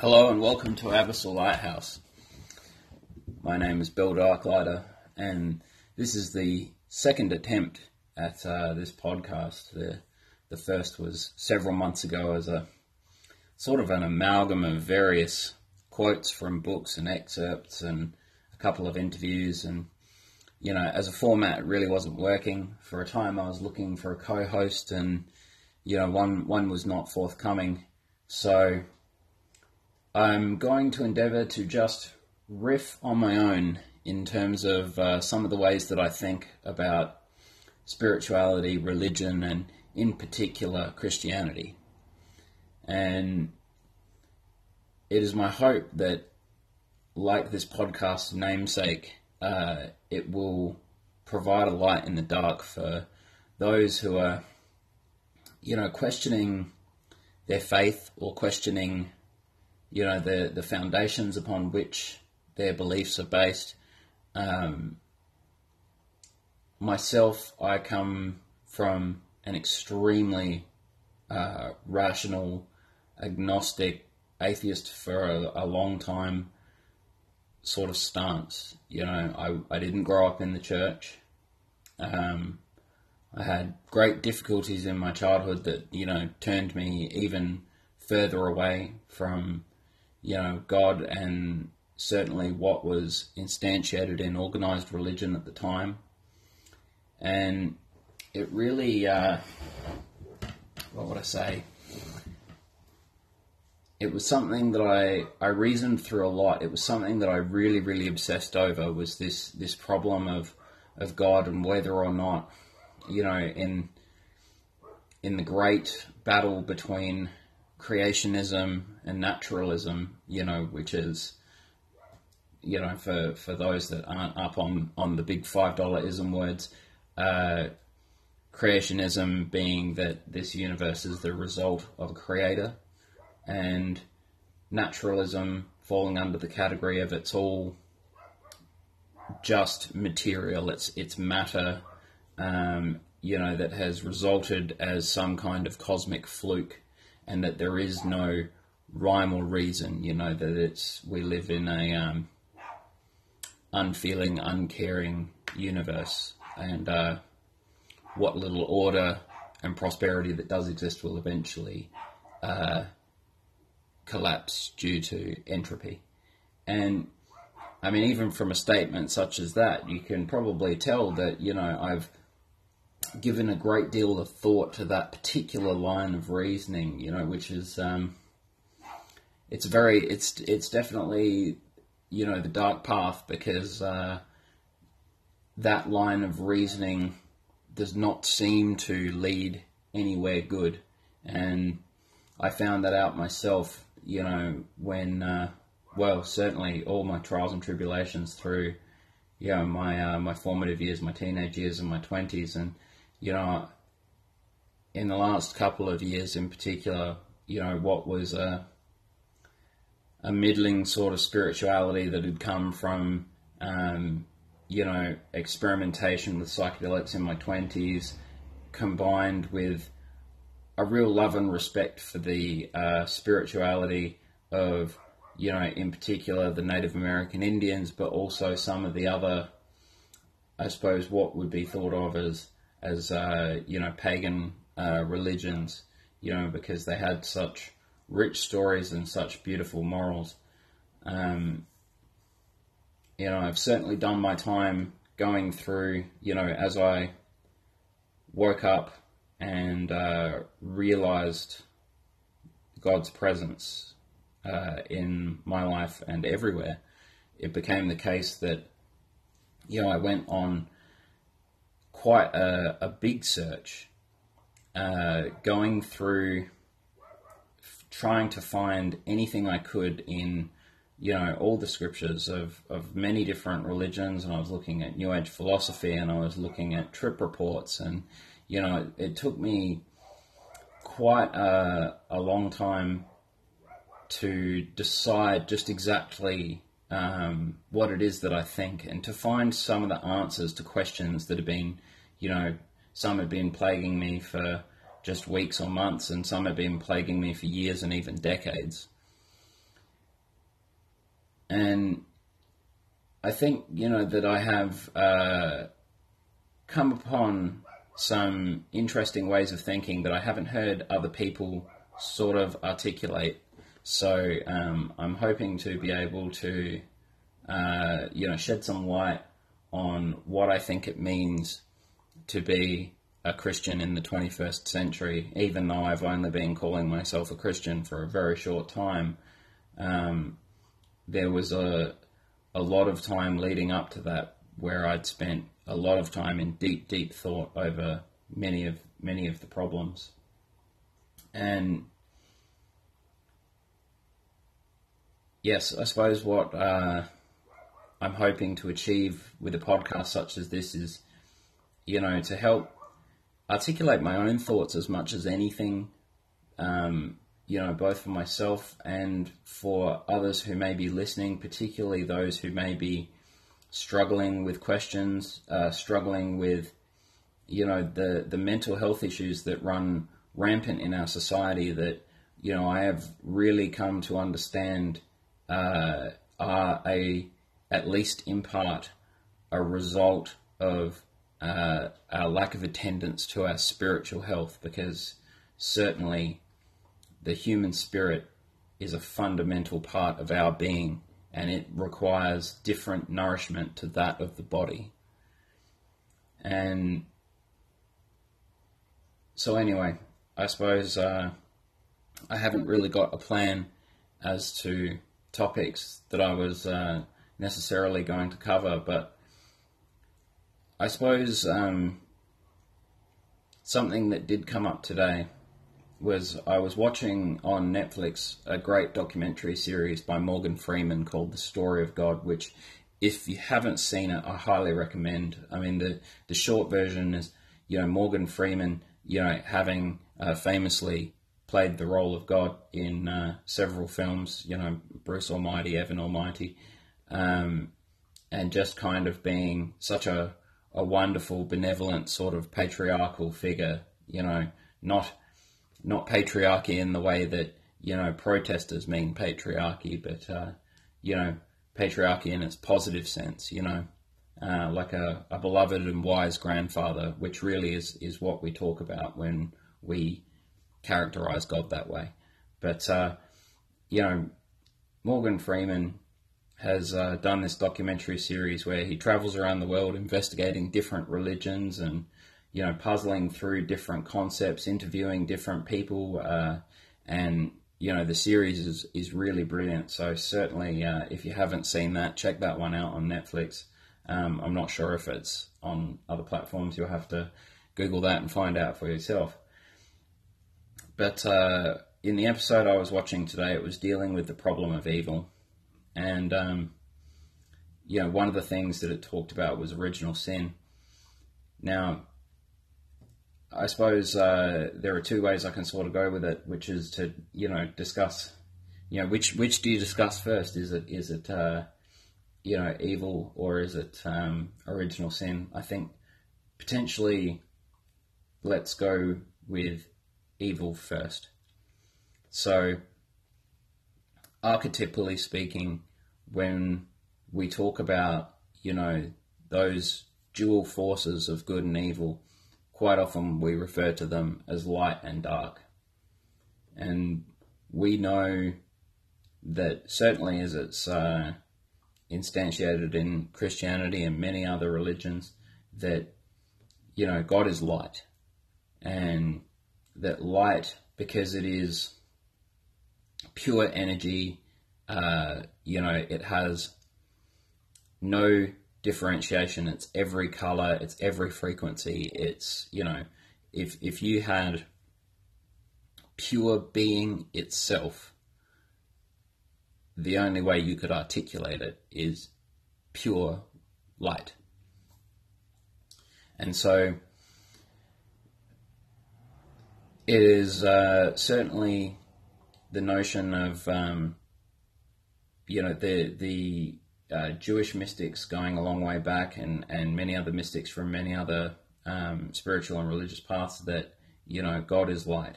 Hello and welcome to Abyssal Lighthouse. My name is Bill Darklighter, and this is the second attempt at uh, this podcast. The, the first was several months ago as a sort of an amalgam of various quotes from books and excerpts and a couple of interviews. And, you know, as a format, it really wasn't working. For a time, I was looking for a co host, and, you know, one, one was not forthcoming. So, I'm going to endeavour to just riff on my own in terms of uh, some of the ways that I think about spirituality, religion, and in particular Christianity. And it is my hope that, like this podcast namesake, uh, it will provide a light in the dark for those who are, you know, questioning their faith or questioning you know the the foundations upon which their beliefs are based. Um, myself, I come from an extremely uh, rational, agnostic, atheist for a, a, long time sort of stance. You know, I, I didn't grow up in the church. Um, I had great difficulties in my childhood that, you know, turned me even further away from you know, God and certainly what was instantiated in organized religion at the time. And it really, uh, what would I say? It was something that I, I reasoned through a lot. It was something that I really, really obsessed over was this, this problem of, of God and whether or not, you know, in, in the great battle between creationism and naturalism, you know, which is, you know, for, for those that aren't up on, on the big five dollar ism words, uh, creationism being that this universe is the result of a creator, and naturalism falling under the category of it's all just material, it's it's matter, um, you know, that has resulted as some kind of cosmic fluke and that there is no rhyme or reason. You know that it's we live in a um, unfeeling, uncaring universe, and uh, what little order and prosperity that does exist will eventually uh, collapse due to entropy. And I mean, even from a statement such as that, you can probably tell that you know I've given a great deal of thought to that particular line of reasoning, you know, which is um, it's very it's it's definitely you know the dark path because uh, that line of reasoning does not seem to lead anywhere good, and I found that out myself. You know, when uh, well, certainly all my trials and tribulations through you know my uh, my formative years, my teenage years, and my twenties, and you know, in the last couple of years in particular, you know, what was a, a middling sort of spirituality that had come from, um, you know, experimentation with psychedelics in my 20s, combined with a real love and respect for the uh, spirituality of, you know, in particular the Native American Indians, but also some of the other, I suppose, what would be thought of as as uh, you know pagan uh, religions, you know, because they had such rich stories and such beautiful morals. Um, you know, I've certainly done my time going through, you know, as I woke up and uh, realized God's presence uh, in my life and everywhere, it became the case that, you know, I went on quite a, a big search, uh, going through trying to find anything I could in you know all the scriptures of, of many different religions. And I was looking at New Age philosophy and I was looking at trip reports. And you know it, it took me quite a, a long time to decide just exactly um, what it is that I think and to find some of the answers to questions that have been you know, some have been plaguing me for just weeks or months, and some have been plaguing me for years and even decades. and I think you know that I have uh, come upon some interesting ways of thinking that I haven't heard other people sort of articulate. So um, I'm hoping to be able to, uh, you know, shed some light on what I think it means to be a Christian in the 21st century, even though I've only been calling myself a Christian for a very short time. Um, there was a, a lot of time leading up to that where I'd spent a lot of time in deep, deep thought over many of many of the problems. And yes, I suppose what uh, I'm hoping to achieve with a podcast such as this is, you know, to help articulate my own thoughts as much as anything, um, you know, both for myself and for others who may be listening, particularly those who may be struggling with questions, uh, struggling with, you know, the, the mental health issues that run rampant in our society that, you know, I have really come to understand uh, are a, at least in part, a result of uh, our lack of attendance to our spiritual health because certainly the human spirit is a fundamental part of our being and it requires different nourishment to that of the body. And so, anyway, I suppose uh, I haven't really got a plan as to topics that I was uh, necessarily going to cover, but I suppose um, something that did come up today was I was watching on Netflix a great documentary series by Morgan Freeman called The Story of God, which, if you haven't seen it, I highly recommend. I mean, the, the short version is, you know, Morgan Freeman, you know, having uh, famously played the role of God in uh, several films, you know, Bruce Almighty, Evan Almighty, um, and just kind of being such a a wonderful, benevolent sort of patriarchal figure. You know, not not patriarchy in the way that you know protesters mean patriarchy, but uh, you know patriarchy in its positive sense. You know, uh, like a, a beloved and wise grandfather, which really is is what we talk about when we characterize God that way. But uh, you know, Morgan Freeman has uh, done this documentary series where he travels around the world investigating different religions and you know puzzling through different concepts, interviewing different people, uh, and you know the series is is really brilliant. So certainly, uh, if you haven't seen that, check that one out on Netflix. Um, I'm not sure if it's on other platforms. You'll have to Google that and find out for yourself. But uh, in the episode I was watching today, it was dealing with the problem of evil and, um, you know, one of the things that it talked about was original sin. Now, I suppose uh, there are two ways I can sort of go with it, which is to, you know, discuss, you know, which which do you discuss first? Is it is it uh, you know evil or is it um, original sin? I think potentially let's go with evil first. So, archetypally speaking, when we talk about, you know, those dual forces of good and evil, quite often we refer to them as light and dark. And we know that certainly as it's uh, instantiated in Christianity and many other religions, that, you know, God is light. And that light, because it is pure energy, uh, you know, it has no differentiation. It's every color, it's every frequency. It's, you know, if, if you had pure being itself, the only way you could articulate it is pure light. And so it is uh, certainly the notion of um, you know the the uh, Jewish mystics going a long way back, and and many other mystics from many other um, spiritual and religious paths that you know God is light,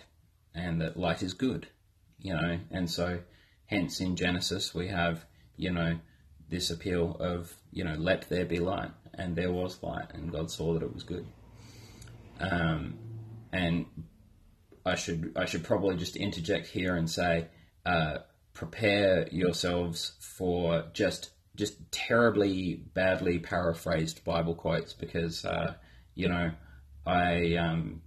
and that light is good, you know, and so hence in Genesis we have you know, this appeal of, you know, let there be light, and there was light, and God saw that it was good. Um, and I should I should probably just interject here and say, uh, prepare yourselves for just just terribly badly paraphrased Bible quotes because uh, you know I um,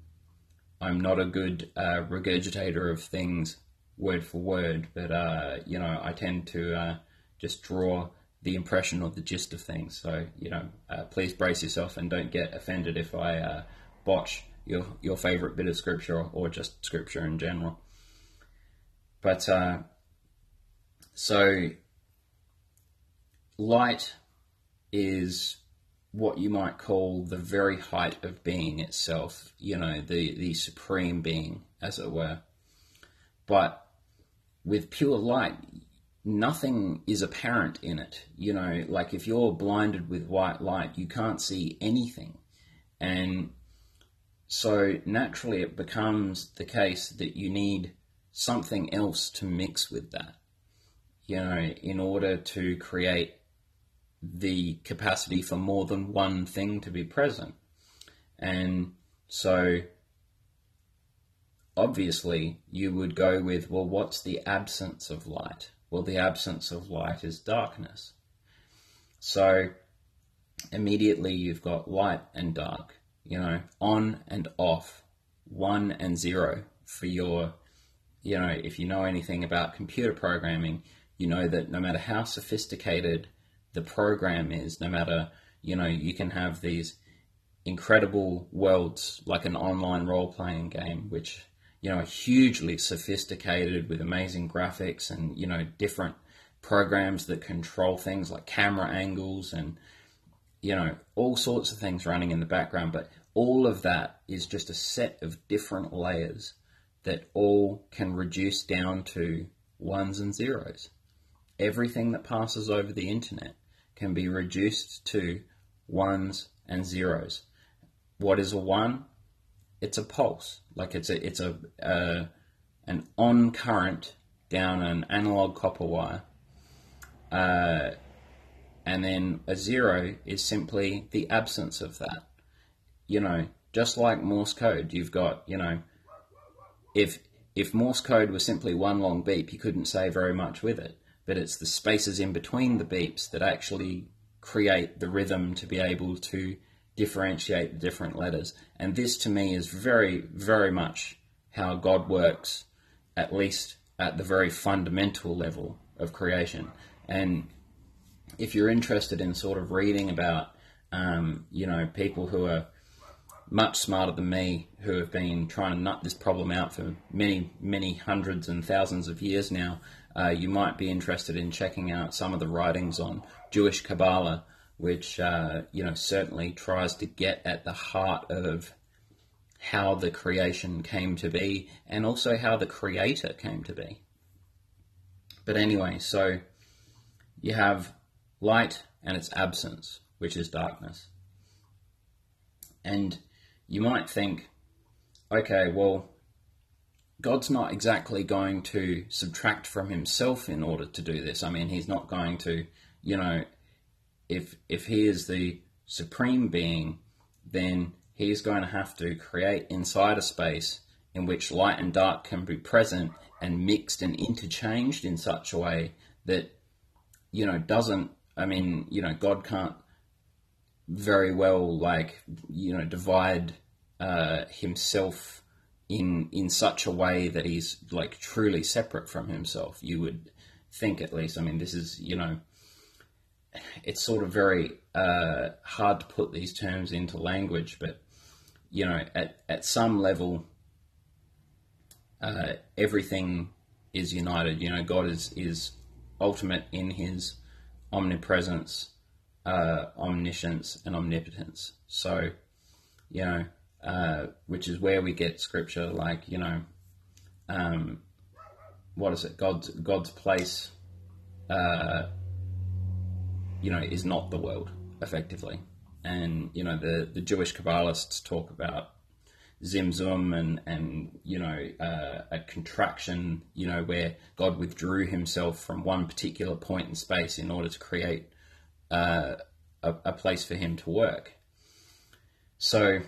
I'm not a good uh, regurgitator of things word for word, but uh, you know I tend to uh, just draw the impression or the gist of things. So you know, uh, please brace yourself and don't get offended if I botch your your favorite bit of scripture or, or just scripture in general. But uh, so light is what you might call the very height of being itself, you know, the, the supreme being, as it were. But with pure light, nothing is apparent in it. You know, like if you're blinded with white light, you can't see anything. And so naturally, it becomes the case that you need something else to mix with that, you know, in order to create the capacity for more than one thing to be present. And so obviously you would go with, well, what's the absence of light? Well, the absence of light is darkness. So immediately you've got light and dark you know, on and off, one and zero for your, you know, if you know anything about computer programming, you know that no matter how sophisticated the program is, no matter, you know, you can have these incredible worlds like an online role playing game, which, you know, are hugely sophisticated with amazing graphics and, you know, different programs that control things like camera angles and, you know, all sorts of things running in the background, but all of that is just a set of different layers that all can reduce down to ones and zeros. Everything that passes over the internet can be reduced to ones and zeros. What is a one? It's a pulse. Like it's a it's a an on current down an analog copper wire. Uh, and then a zero is simply the absence of that. You know, just like Morse code, you've got, you know, if if Morse code was simply one long beep, you couldn't say very much with it. But it's the spaces in between the beeps that actually create the rhythm to be able to differentiate the different letters. And this to me is very, very much how God works, at least at the very fundamental level of creation. And if you're interested in sort of reading about, um, you know, people who are much smarter than me, who have been trying to nut this problem out for many, many hundreds and thousands of years now, uh, you might be interested in checking out some of the writings on Jewish Kabbalah, which uh, you know certainly tries to get at the heart of how the creation came to be, and also how the Creator came to be. But anyway, so you have light and its absence, which is darkness. And you might think, okay, well, God's not exactly going to subtract from himself in order to do this. I mean, he's not going to, you know, if if he is the supreme being, then he's going to have to create inside a space in which light and dark can be present and mixed and interchanged in such a way that you know doesn't I mean, you know, God can't very well like you know divide uh, himself in in such a way that he's like truly separate from himself. You would think, at least. I mean, this is you know, it's sort of very uh, hard to put these terms into language, but you know, at at some level, uh, everything is united. You know, God is is ultimate in His omnipresence, uh, omniscience, and omnipotence. So, you know, uh, which is where we get scripture like, you know, um, what is it? God's God's place, uh, you know, is not the world effectively, and you know the the Jewish Kabbalists talk about tzimtzum and and you know uh, a contraction you know where God withdrew himself from one particular point in space in order to create uh, a, a place for him to work. So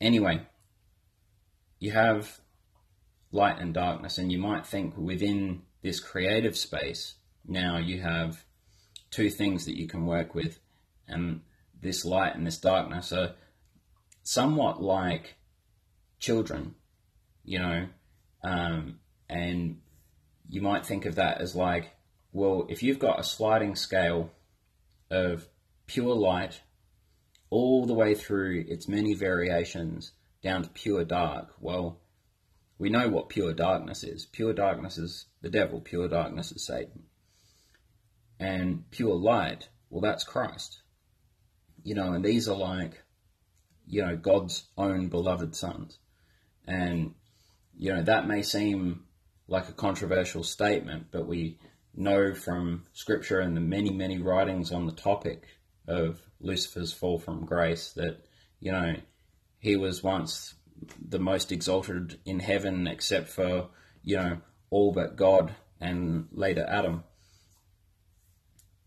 anyway you have light and darkness and you might think within this creative space now you have two things that you can work with and this light and this darkness are somewhat like children, you know, um, and you might think of that as like, well, if you've got a sliding scale of pure light all the way through its many variations down to pure dark, well, we know what pure darkness is. Pure darkness is the devil, pure darkness is Satan. And pure light, well, that's Christ. You know, and these are like you know, God's own beloved sons. And, you know, that may seem like a controversial statement, but we know from Scripture and the many, many writings on the topic of Lucifer's fall from grace that, you know, he was once the most exalted in heaven except for, you know, all but God and later Adam.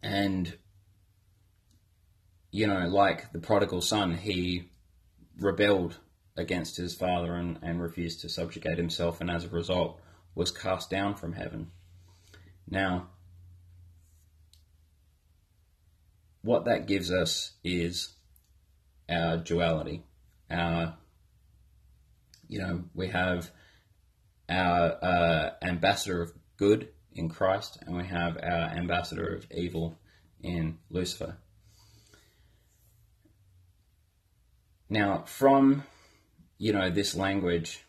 And, you know, like the prodigal son, he rebelled against his father and, and refused to subjugate himself, and as a result, was cast down from heaven. Now, what that gives us is our duality. Our, you know, we have our uh, ambassador of good in Christ, and we have our ambassador of evil in Lucifer. Now, from you know this language,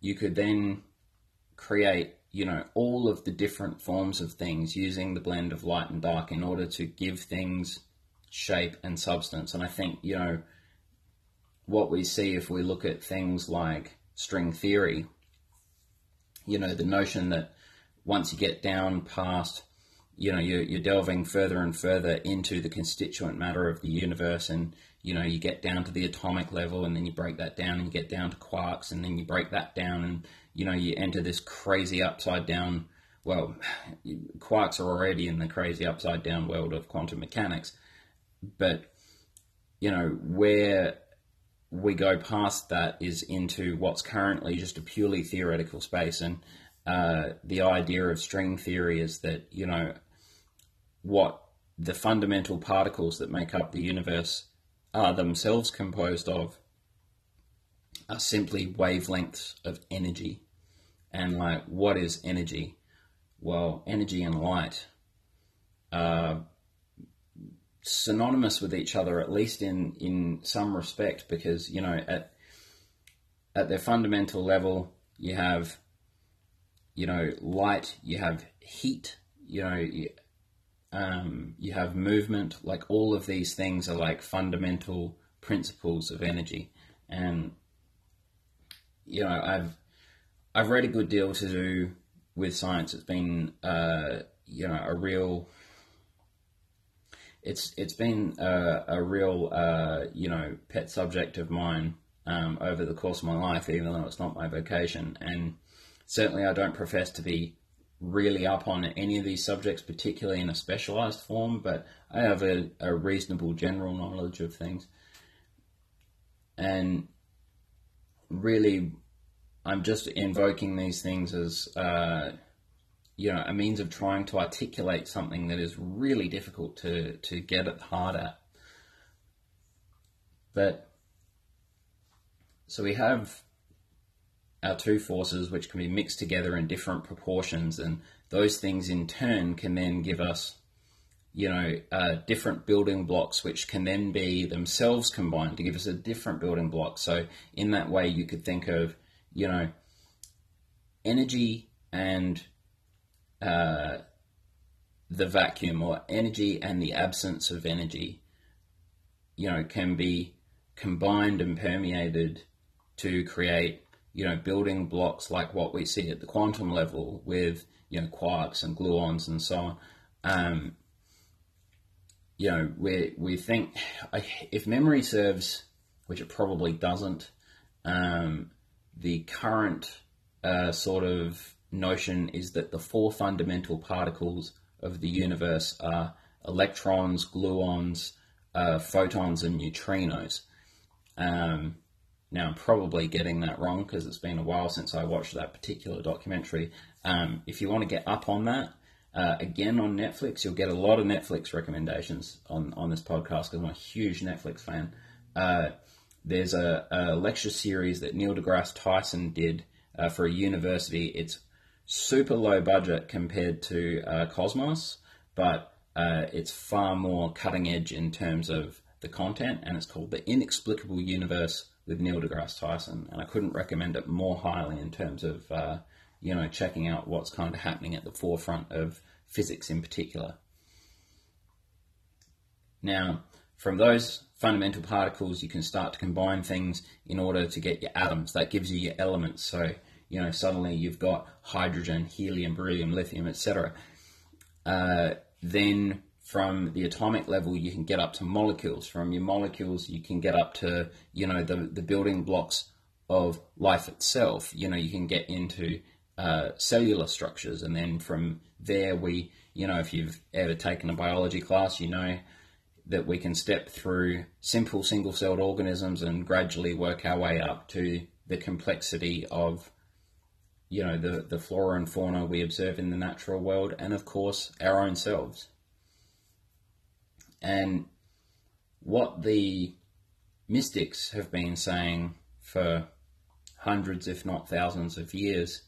you could then create you know all of the different forms of things using the blend of light and dark in order to give things shape and substance. And I think you know what we see if we look at things like string theory. You know the notion that once you get down past you know you're, you're delving further and further into the constituent matter of the universe and you know, you get down to the atomic level and then you break that down and you get down to quarks and then you break that down and, you know, you enter this crazy upside down. Well, quarks are already in the crazy upside down world of quantum mechanics. But, you know, where we go past that is into what's currently just a purely theoretical space. And uh, the idea of string theory is that, you know, what the fundamental particles that make up the universe are themselves composed of are simply wavelengths of energy. And like, what is energy? Well, energy and light are synonymous with each other, at least in, in some respect, because, you know, at, at their fundamental level, you have, you know, light, you have heat, you know, um, you have movement, like all of these things are like fundamental principles of energy. And you know, I've I've read a good deal to do with science. It's been uh, you know a real it's it's been a, a real uh, you know pet subject of mine um, over the course of my life, even though it's not my vocation. And certainly, I don't profess to be really up on any of these subjects, particularly in a specialized form, but I have a, a reasonable general knowledge of things. And really, I'm just invoking these things as, uh, you know, a means of trying to articulate something that is really difficult to, to get at heart at. But so we have our two forces, which can be mixed together in different proportions, and those things in turn can then give us, you know, uh, different building blocks, which can then be themselves combined to give us a different building block. So in that way, you could think of, you know, energy and uh, the vacuum, or energy and the absence of energy, you know, can be combined and permeated to create you know, building blocks like what we see at the quantum level with, you know, quarks and gluons and so on. Um, you know, we, we think, if memory serves, which it probably doesn't, um, the current uh, sort of notion is that the four fundamental particles of the universe are electrons, gluons, uh, photons, and neutrinos. Um, now, I'm probably getting that wrong because it's been a while since I watched that particular documentary. Um, if you want to get up on that, uh, again on Netflix, you'll get a lot of Netflix recommendations on, on this podcast because I'm a huge Netflix fan. Uh, there's a, a, lecture series that Neil deGrasse Tyson did uh, for a university. It's super low budget compared to uh, Cosmos, but uh, it's far more cutting edge in terms of the content, and it's called The Inexplicable Universe with Neil deGrasse Tyson. And I couldn't recommend it more highly in terms of, uh, you know, checking out what's kind of happening at the forefront of physics in particular. Now, from those fundamental particles, you can start to combine things in order to get your atoms. That gives you your elements. So, you know, suddenly you've got hydrogen, helium, beryllium, lithium, etc. Uh, then from the atomic level, you can get up to molecules. From your molecules, you can get up to, you know, the, the building blocks of life itself. You know, you can get into uh, cellular structures. And then from there, we, you know, if you've ever taken a biology class, you know that we can step through simple single celled organisms and gradually work our way up to the complexity of you know the, the flora and fauna we observe in the natural world and of course our own selves and what the mystics have been saying for hundreds if not thousands of years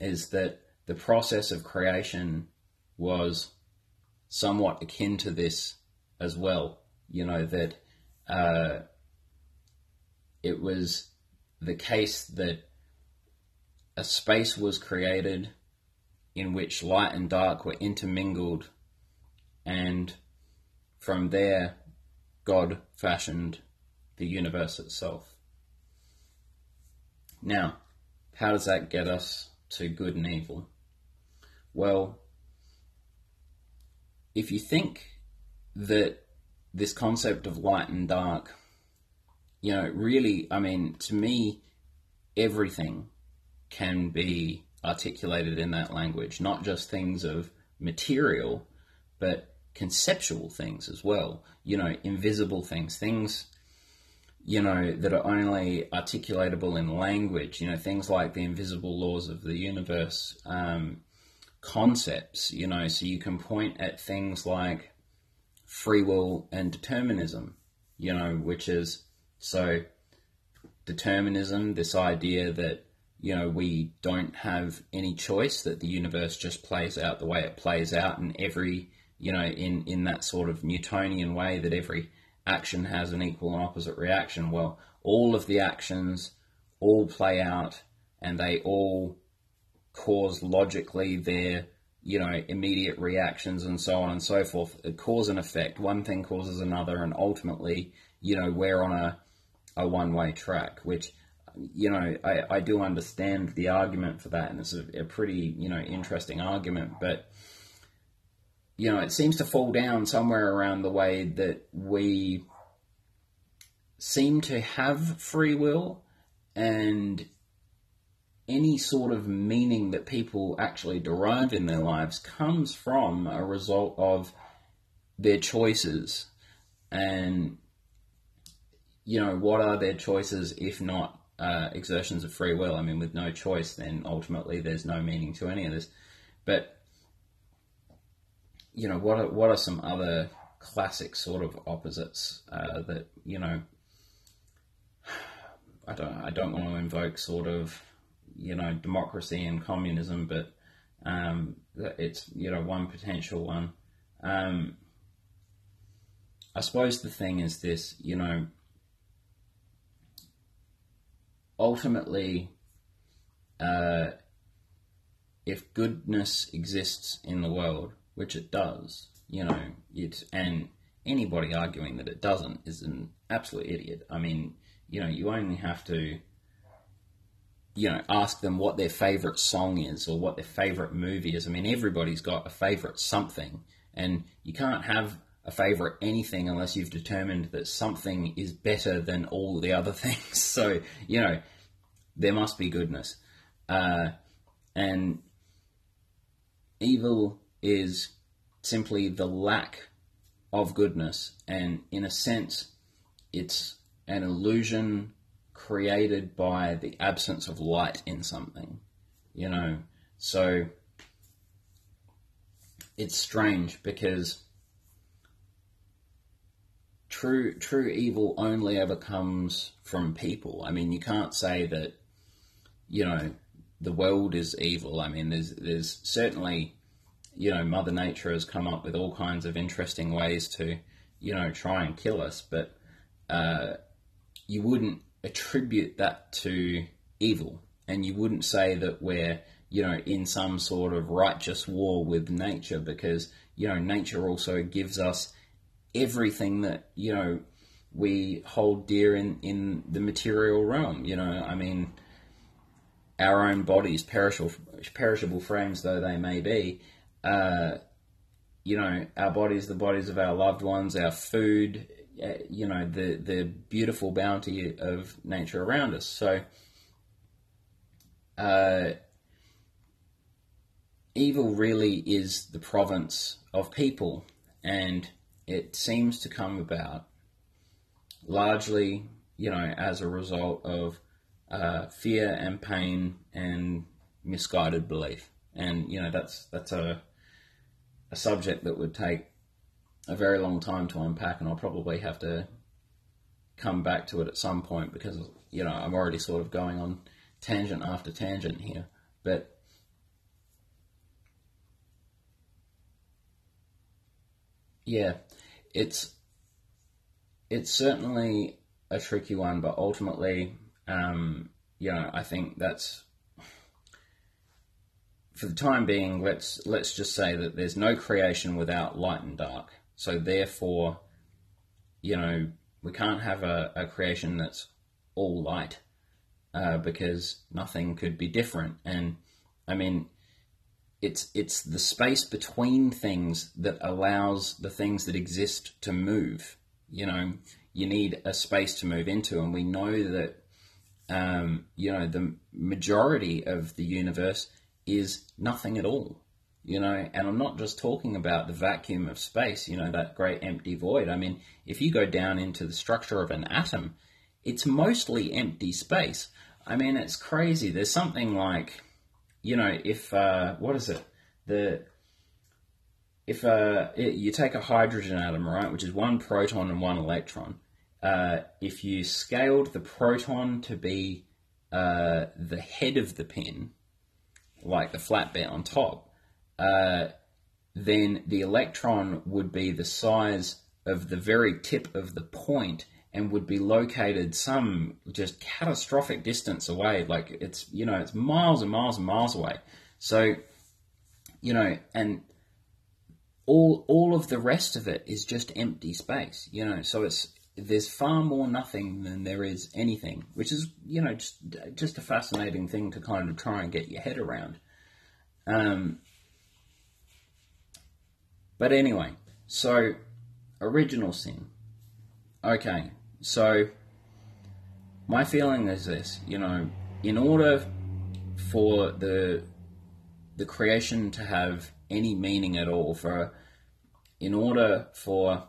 is that the process of creation was somewhat akin to this as well. You know, that uh, it was the case that a space was created in which light and dark were intermingled, and from there, God fashioned the universe itself. Now, how does that get us to good and evil? Well, if you think that this concept of light and dark, you know, really, I mean, to me, everything can be articulated in that language, not just things of material, but conceptual things as well, you know, invisible things, things, you know, that are only articulatable in language, you know, things like the invisible laws of the universe, um, concepts, you know, so you can point at things like free will and determinism, you know, which is so determinism, this idea that, you know, we don't have any choice, that the universe just plays out the way it plays out, and every, you know, in, in that sort of Newtonian way, that every action has an equal and opposite reaction. Well, all of the actions all play out and they all cause logically their you know, immediate reactions and so on and so forth. cause and effect. One thing causes another, and ultimately, you know, we're on a, a one way track, which, you know, I, I do understand the argument for that, and it's a, a pretty, you know, interesting argument, but, you know, it seems to fall down somewhere around the way that we seem to have free will and any sort of meaning that people actually derive in their lives comes from a result of their choices. And, you know, what are their choices if not uh, exertions of free will? I mean, with no choice, then ultimately there's no meaning to any of this. But, you know, what are, what are some other classic sort of opposites uh, that, you know, I don't, I don't want to invoke sort of you know democracy and communism, but um, it's you know one potential one. Um, I suppose the thing is this, you know, ultimately, uh, if goodness exists in the world, which it does, you know, it's and anybody arguing that it doesn't is an absolute idiot. I mean, you know, you only have to you know, ask them what their favorite song is or what their favorite movie is. I mean, everybody's got a favorite something, and you can't have a favorite anything unless you've determined that something is better than all the other things. So, you know, there must be goodness. Uh, and evil is simply the lack of goodness. And in a sense, it's an illusion created by the absence of light in something, you know. So it's strange because true true evil only ever comes from people. I mean, you can't say that you know the world is evil. I mean, there's there's certainly you know Mother Nature has come up with all kinds of interesting ways to you know try and kill us, but uh, you wouldn't attribute that to evil, and you wouldn't say that we're you know in some sort of righteous war with nature because you know nature also gives us everything that you know we hold dear in in the material realm. You know, I mean, our own bodies, perishable perishable frames though they may be. Uh, you know, our bodies, the bodies of our loved ones, our food, uh, you know, the the beautiful bounty of nature around us. So, uh, evil really is the province of people, and it seems to come about largely, you know, as a result of uh, fear and pain and misguided belief. And you know, that's that's a a subject that would take a very long time to unpack, and I'll probably have to come back to it at some point because you know I'm already sort of going on tangent after tangent here. But yeah, it's it's certainly a tricky one, but ultimately, um, you know, I think that's for the time being. Let's let's just say that there's no creation without light and dark. So therefore, you know, we can't have a, a creation that's all light uh, because nothing could be different. And I mean, it's it's the space between things that allows the things that exist to move. You know, you need a space to move into, and we know that um, you know the majority of the universe is nothing at all. You know, and I'm not just talking about the vacuum of space. You know, that great empty void. I mean, if you go down into the structure of an atom, it's mostly empty space. I mean, it's crazy. There's something like you know, if uh, what is it? The if uh, you take a hydrogen atom, right, which is one proton and one electron, uh, if you scaled the proton to be uh, the head of the pin, like the flat bit on top, uh, then the electron would be the size of the very tip of the point and would be located some just catastrophic distance away. Like it's, you know, it's miles and miles and miles away. So, you know, and all all of the rest of it is just empty space, you know. So it's there's far more nothing than there is anything, which is, you know, just just a fascinating thing to kind of try and get your head around. Um, but anyway, so original sin. Okay, so, my feeling is this you know, in order for the the creation to have any meaning at all, for in order for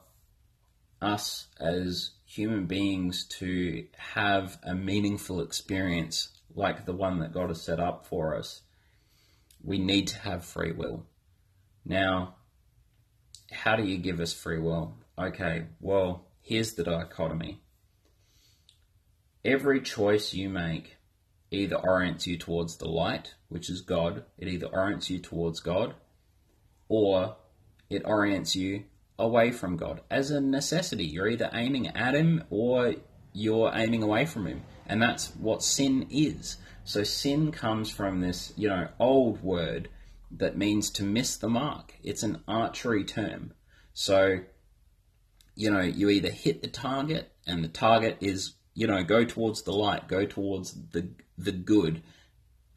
us as human beings to have a meaningful experience like the one that God has set up for us, we need to have free will. Now, how do you give us free will? Okay, well, Here's the dichotomy every choice you make either orients you towards the light, which is God, it either orients you towards God, or it orients you away from God as a necessity. You're either aiming at Him or you're aiming away from Him. And that's what sin is. So sin comes from this, you know, old word that means to miss the mark. It's an archery term. So you know, you either hit the target and the target is, you know, go towards the light, go towards the the good,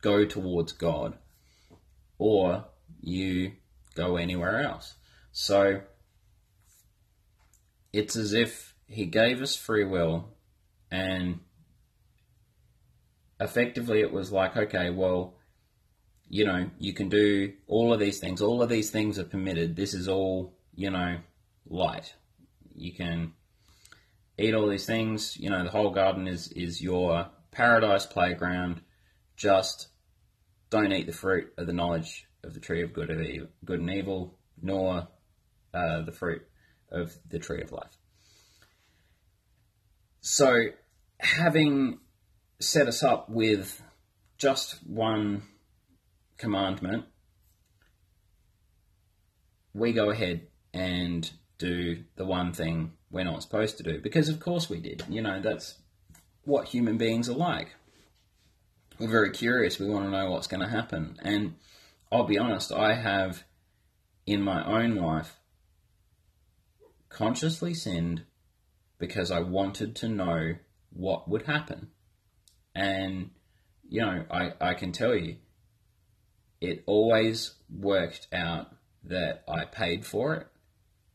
go towards God, or you go anywhere else. So it's as if he gave us free will and effectively it was like, okay, well, you know, you can do all of these things. All of these things are permitted. This is all, you know, light. You can eat all these things. You know, the whole garden is, is your paradise playground. Just don't eat the fruit of the knowledge of the tree of good, of evil, good and evil, nor uh, the fruit of the tree of life. So, having set us up with just one commandment, we go ahead and do the one thing we're not supposed to do. Because, of course, we did. You know, that's what human beings are like. We're very curious. We want to know what's going to happen. And I'll be honest, I have in my own life consciously sinned because I wanted to know what would happen. And, you know, I, I can tell you, it always worked out that I paid for it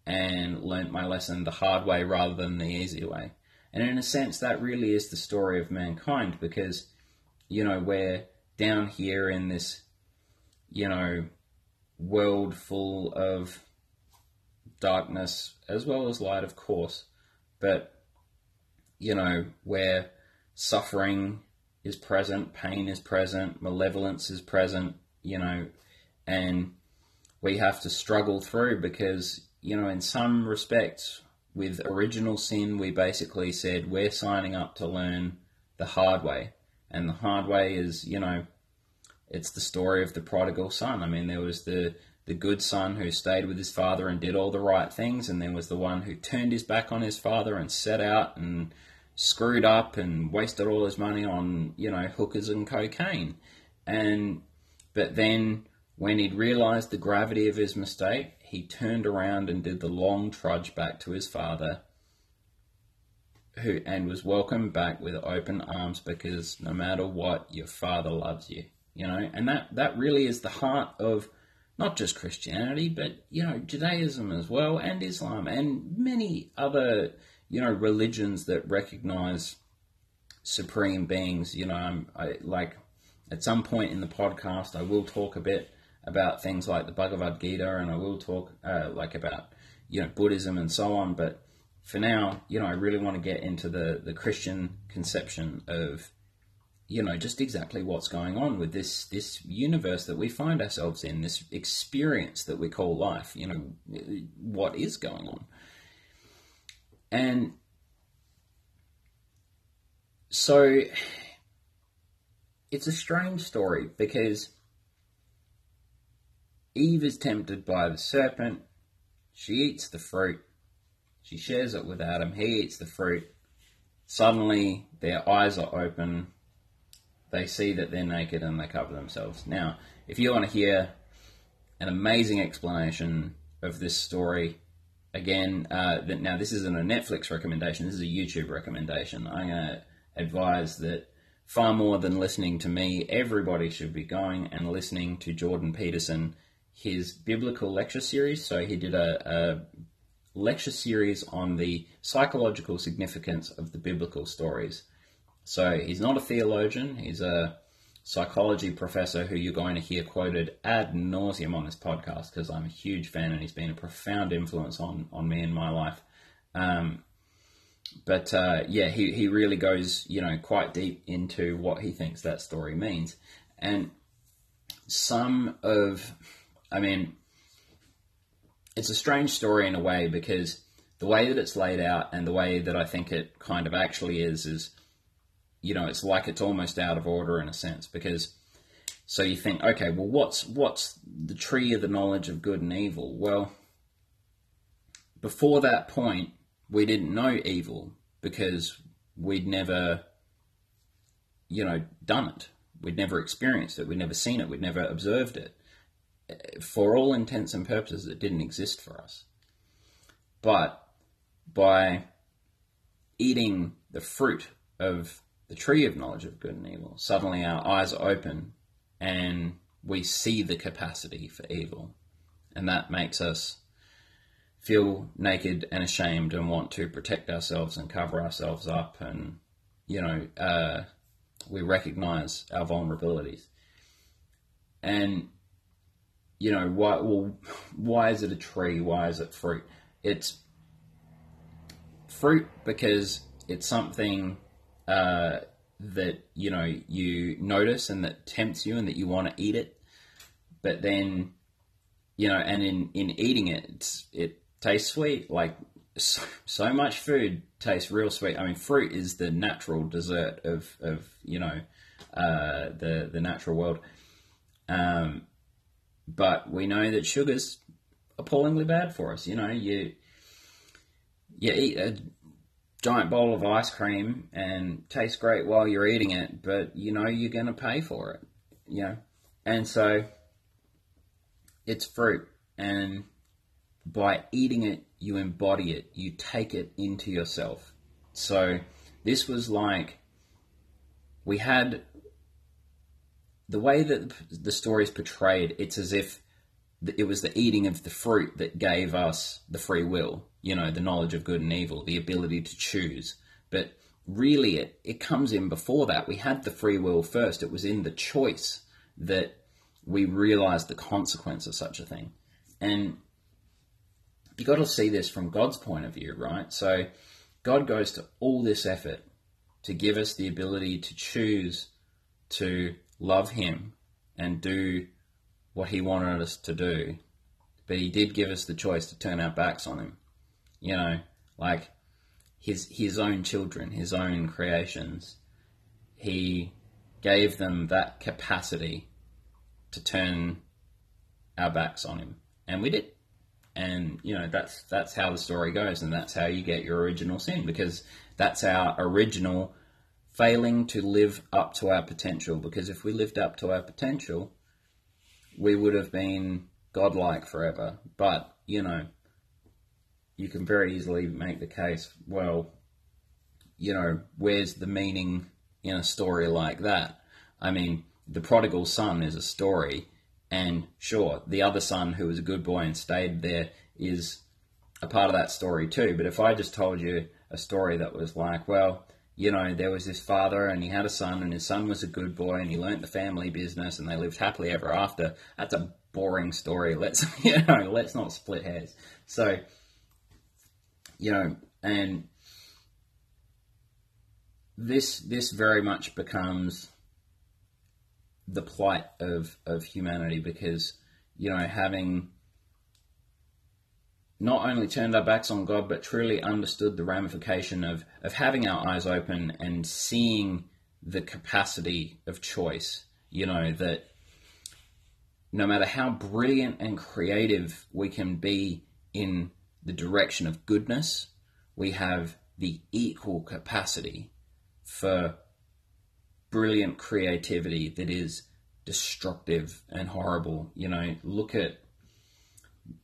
and learnt my lesson the hard way rather than the easy way. And in a sense, that really is the story of mankind because, you know, we're down here in this, you know, world full of darkness as well as light, of course, but, you know, where suffering is present, pain is present, malevolence is present, you know, and we have to struggle through because, you know, in some respects, with original sin, we basically said we're signing up to learn the hard way. And the hard way is, you know, it's the story of the prodigal son. I mean, there was the, the good son who stayed with his father and did all the right things, and then was the one who turned his back on his father and set out and screwed up and wasted all his money on, you know, hookers and cocaine. And but then when he'd realized the gravity of his mistake, he turned around and did the long trudge back to his father who and was welcomed back with open arms because no matter what, your father loves you. You know, and that, that really is the heart of not just Christianity, but you know, Judaism as well, and Islam, and many other you know, religions that recognize supreme beings. You know, I'm, I like at some point in the podcast, I will talk a bit about things like the Bhagavad Gita, and I will talk uh, like about you know Buddhism and so on. But for now, you know, I really want to get into the the Christian conception of you know just exactly what's going on with this this universe that we find ourselves in, this experience that we call life. You know, what is going on. And so it's a strange story because Eve is tempted by the serpent. She eats the fruit. She shares it with Adam. He eats the fruit. Suddenly, their eyes are open. They see that they're naked and they cover themselves. Now, if you want to hear an amazing explanation of this story, again, uh, that now this isn't a Netflix recommendation. This is a YouTube recommendation. I'm going to advise that far more than listening to me, everybody should be going and listening to Jordan Peterson, his biblical lecture series. So he did a, a lecture series on the psychological significance of the biblical stories. So he's not a theologian. He's a psychology professor who you're going to hear quoted ad nauseum on this podcast because I'm a huge fan and he's been a profound influence on, on me in my life. Um, but uh, yeah, he, he really goes, you know, quite deep into what he thinks that story means. And some of, I mean, it's a strange story in a way because the way that it's laid out and the way that I think it kind of actually is, is you know, it's like it's almost out of order in a sense because so you think, okay, well, what's what's the tree of the knowledge of good and evil? Well, before that point, we didn't know evil because we'd never, you know, done it. We'd never experienced it. We'd never seen it. We'd never observed it. Eh, for all intents and purposes, it didn't exist for us. But by eating the fruit of the tree of knowledge of good and evil, suddenly our eyes are open and we see the capacity for evil. And that makes us feel naked and ashamed and want to protect ourselves and cover ourselves up. And you know uh, we recognize our vulnerabilities. And you know why well why is it a tree? Why is it fruit? It's fruit because it's something uh, that you know you notice and that tempts you and that you want to eat it. But then you know and in in eating it it tastes sweet. Like so, so much food tastes real sweet. I mean fruit is the natural dessert of of you know uh, the the natural world. Um, but we know that sugar's appallingly bad for us you know. You you eat a giant bowl of ice cream and tastes great while you're eating it, but you know you're going to pay for it, you know. And so it's fruit, and by eating it, you embody it, you take it into yourself. So this was like we had the way that the story is portrayed, it's as if it was the eating of the fruit that gave us the free will you know, the knowledge of good and evil, the ability to choose. But really, it, it comes in before that. We had the free will first. It was in the choice that we realized the consequence of such a thing. And you got to see this from God's point of view, right? So God goes to all this effort to give us the ability to choose to love Him and do what He wanted us to do. But He did give us the choice to turn our backs on Him you know, like his his own children, his own creations. He gave them that capacity to turn our backs on him, and we did. And you know that's that's how the story goes, and that's how you get your original sin because that's our original failing to live up to our potential. Because if we lived up to our potential, we would have been godlike forever. But you know, you can very easily make the case, well, you know, where's the meaning in a story like that? I mean, the prodigal son is a story, and sure, the other son who was a good boy and stayed there is a part of that story too. But if I just told you a story that was like, well, you know, there was this father and he had a son, and his son was a good boy, and he learnt the family business, and they lived happily ever after. That's a boring story. Let's you know, let's not split hairs. So you know, and this this very much becomes the plight of of humanity because you know having not only turned our backs on God but truly understood the ramification of of having our eyes open and seeing the capacity of choice you know that no matter how brilliant and creative we can be in the direction of goodness, we have the equal capacity for brilliant creativity that is destructive and horrible. You know, look at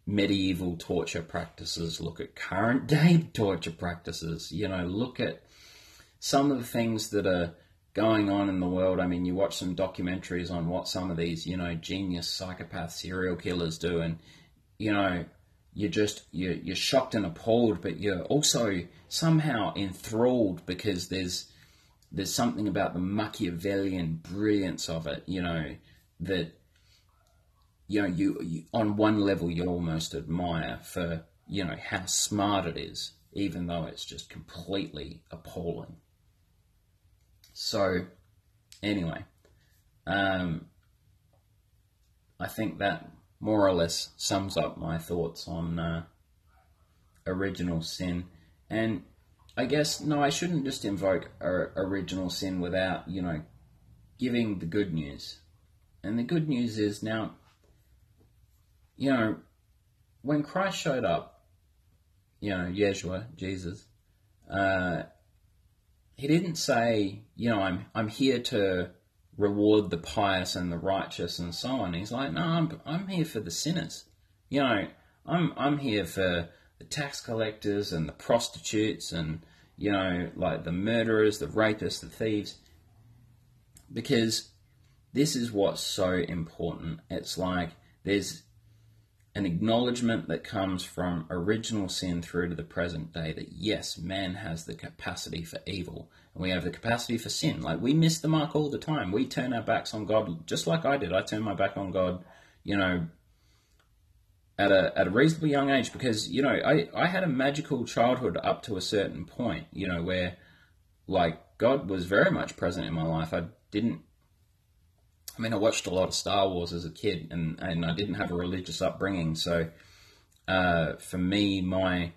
medieval torture practices, look at current day torture practices, you know, look at some of the things that are going on in the world. I mean, you watch some documentaries on what some of these, you know, genius psychopath serial killers do, and, you know, you're just you're, you're shocked and appalled, but you're also somehow enthralled because there's there's something about the Machiavellian brilliance of it, you know, that you know you, you on one level you almost admire for you know how smart it is, even though it's just completely appalling. So, anyway, um, I think that more or less sums up my thoughts on uh, original sin. And I guess, no, I shouldn't just invoke original sin without, you know, giving the good news. And the good news is now, you know, when Christ showed up, you know, Yeshua, Jesus, uh, he didn't say, you know, I'm I'm here to reward the pious and the righteous and so on. He's like, no, I'm, I'm here for the sinners. You know, I'm, I'm here for the tax collectors and the prostitutes and, you know, like the murderers, the rapists, the thieves. Because this is what's so important. It's like there's an acknowledgement that comes from original sin through to the present day that yes, man has the capacity for evil and we have the capacity for sin. Like we miss the mark all the time. We turn our backs on God just like I did. I turned my back on God, you know, at a at a reasonably young age because, you know, I, I had a magical childhood up to a certain point, you know, where like God was very much present in my life. I didn't I mean, I watched a lot of Star Wars as a kid, and, and I didn't have a religious upbringing. So, uh, for me, my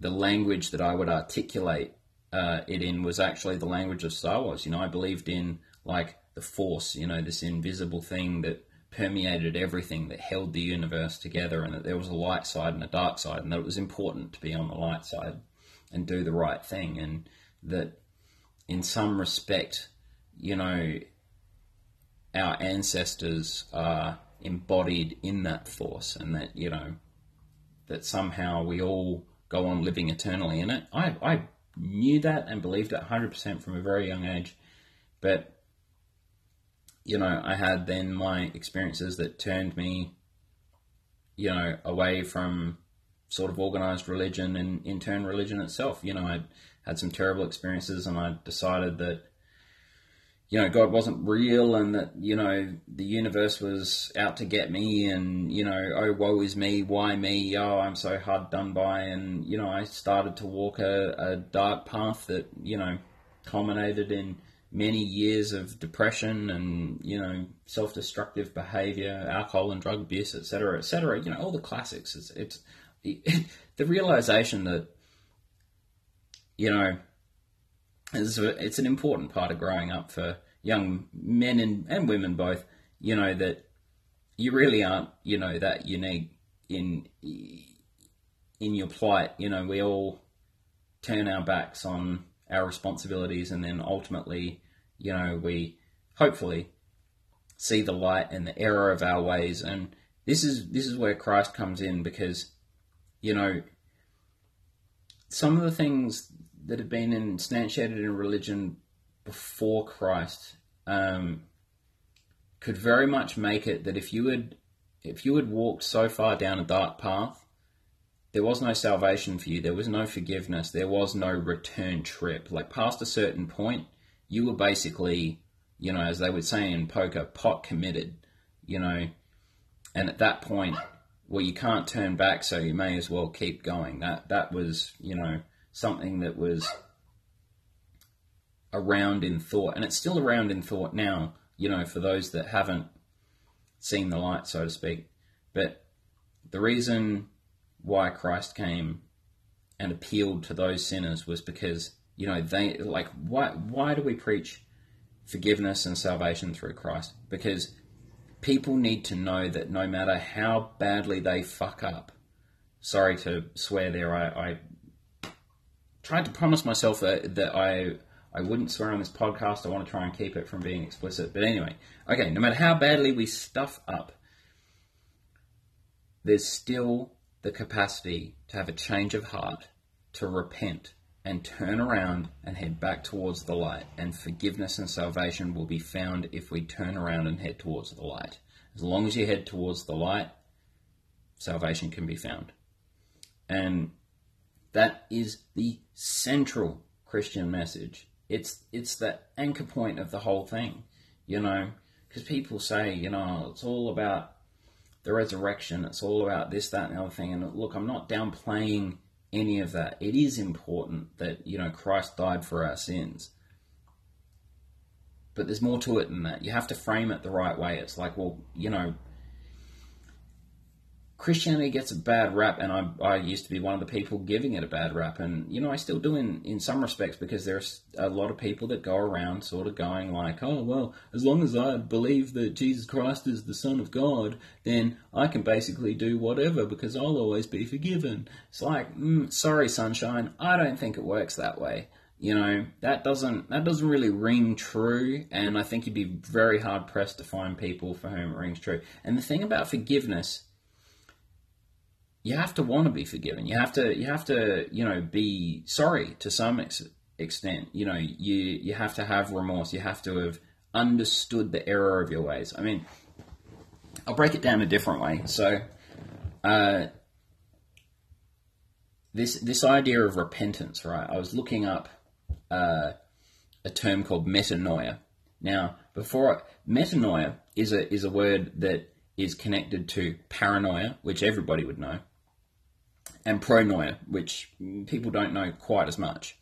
the language that I would articulate uh, it in was actually the language of Star Wars. You know, I believed in like the Force. You know, this invisible thing that permeated everything, that held the universe together, and that there was a light side and a dark side, and that it was important to be on the light side and do the right thing, and that in some respect, you know our ancestors are embodied in that force and that, you know, that somehow we all go on living eternally in it. I, I knew that and believed it 100% from a very young age. But, you know, I had then my experiences that turned me, you know, away from sort of organized religion and in turn religion itself. You know, I had some terrible experiences and I decided that you know, God wasn't real and that, you know, the universe was out to get me and, you know, oh, woe is me, why me, oh, I'm so hard done by. And, you know, I started to walk a, a dark path that, you know, culminated in many years of depression and, you know, self destructive behavior, alcohol and drug abuse, etc., etc., you know, all the classics. It's, it's it, the realization that, you know, it's, an important part of growing up for young men and, and women both, you know, that you really aren't, you know, that unique in in your plight. You know, we all turn our backs on our responsibilities and then ultimately, you know, we hopefully see the light and the error of our ways and this is this is where Christ comes in because you know some of the things that have been instantiated in religion before Christ um, could very much make it that if you had if you had walked so far down a dark path, there was no salvation for you. There was no forgiveness. There was no return trip. Like past a certain point, you were basically, you know, as they would say in poker, pot committed. You know, and at that point, well, you can't turn back, so you may as well keep going. That that was, you know, something that was around in thought, and it's still around in thought now, you know, for those that haven't seen the light, so to speak. But the reason why Christ came and appealed to those sinners was because, you know, they like why why do we preach forgiveness and salvation through Christ? Because people need to know that no matter how badly they fuck up, sorry to swear there, I, I tried to promise myself that, that I I wouldn't swear on this podcast. I want to try and keep it from being explicit. But anyway, okay, no matter how badly we stuff up, there's still the capacity to have a change of heart, to repent, and turn around and head back towards the light. And forgiveness and salvation will be found if we turn around and head towards the light. As long as you head towards the light, salvation can be found. And that is the central Christian message it's it's the anchor point of the whole thing, you know. Because people say, you know, it's all about the resurrection. It's all about this, that, and the other thing. And look, I'm not downplaying any of that. It is important that you know Christ died for our sins, but there's more to it than that. You have to frame it the right way. It's like, well, you know, Christianity gets a bad rap, and I, I used to be one of the people giving it a bad rap, and you know I still do in in some respects because there's a lot of people that go around sort of going like, oh well, as long as I believe that Jesus Christ is the Son of God, then I can basically do whatever because I'll always be forgiven. It's like, mm, sorry, sunshine, I don't think it works that way. You know that doesn't that doesn't really ring true, and I think you'd be very hard pressed to find people for whom it rings true. And the thing about forgiveness you have to want to be forgiven. You have to you have to you know be sorry to some ex- extent. You know you you have to have remorse. You have to have understood the error of your ways. I mean, I'll break it down a different way. So uh, this this idea of repentance, right? I was looking up uh, a term called metanoia. Now, before metanoia is a is a word that is connected to paranoia, which everybody would know, and pronoia, which people don't know quite as much.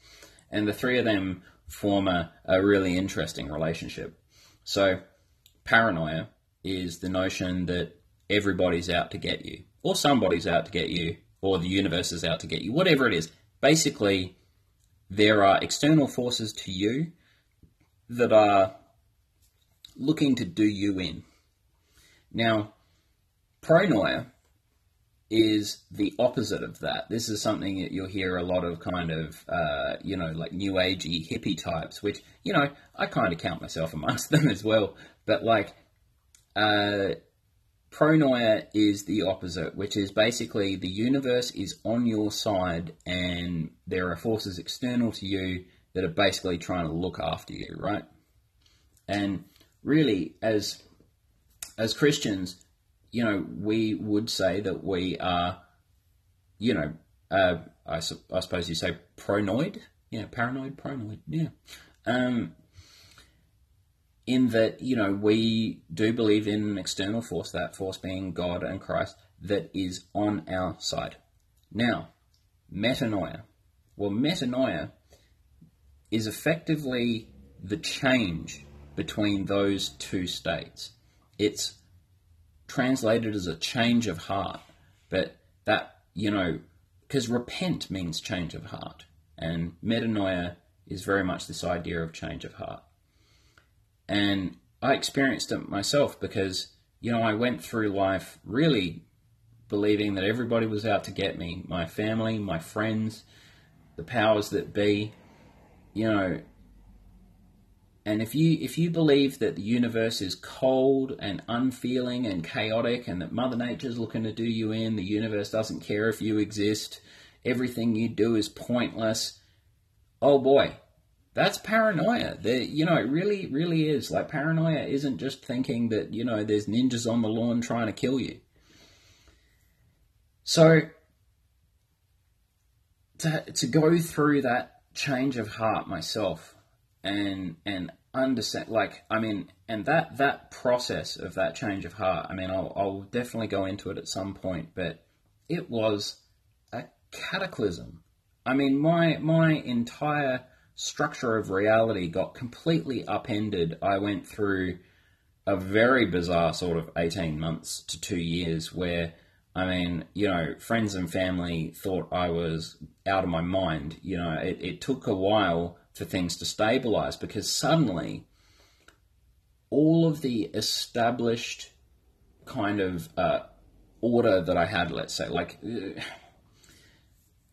And the three of them form a, a really interesting relationship. So, paranoia is the notion that everybody's out to get you, or somebody's out to get you, or the universe is out to get you, whatever it is. Basically, there are external forces to you that are looking to do you in. Now, pronoia is the opposite of that. This is something that you'll hear a lot of kind of, uh, you know, like new agey hippie types, which, you know, I kind of count myself amongst them as well. But like, uh, pronoia is the opposite, which is basically the universe is on your side and there are forces external to you that are basically trying to look after you, right? And really, as as Christians, you know, we would say that we are, you know, uh, I, su- I suppose you say pronoid, yeah, paranoid, pronoid, yeah. Um, in that, you know, we do believe in an external force, that force being God and Christ, that is on our side. Now, metanoia. Well, metanoia is effectively the change between those two states. It's translated as a change of heart, but that, you know, because repent means change of heart, and metanoia is very much this idea of change of heart. And I experienced it myself because, you know, I went through life really believing that everybody was out to get me my family, my friends, the powers that be, you know, and if you if you believe that the universe is cold and unfeeling and chaotic and that Mother Nature's looking to do you in, the universe doesn't care if you exist, everything you do is pointless. Oh boy, that's paranoia. The, you know, it really, really is. Like paranoia isn't just thinking that, you know, there's ninjas on the lawn trying to kill you. So to to go through that change of heart myself and and understand like i mean and that that process of that change of heart i mean i'll, I'll definitely go into it at some point but it was a cataclysm i mean my my entire structure of reality got completely upended i went through a very bizarre sort of 18 months to two years where I mean, you know, friends and family thought I was out of my mind. You know, it, it took a while for things to stabilize because suddenly all of the established kind of uh, order that I had, let's say, like, uh,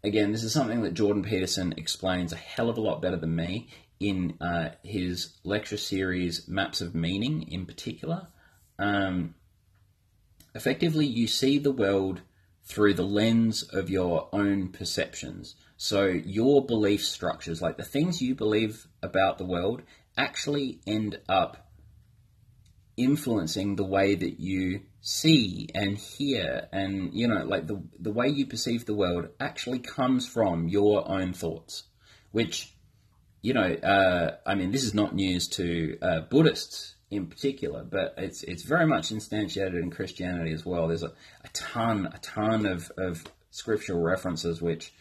again, this is something that Jordan Peterson explains a hell of a lot better than me in uh, his lecture series, Maps of Meaning, in particular. Um, effectively, you see the world through the lens of your own perceptions. So your belief structures, like the things you believe about the world, actually end up influencing the way that you see and hear and you know like the the way you perceive the world actually comes from your own thoughts which you know uh, i mean this is not news to uh, buddhists in particular but it's it's very much instantiated in christianity as well. There's a, a ton a ton of, of scriptural references which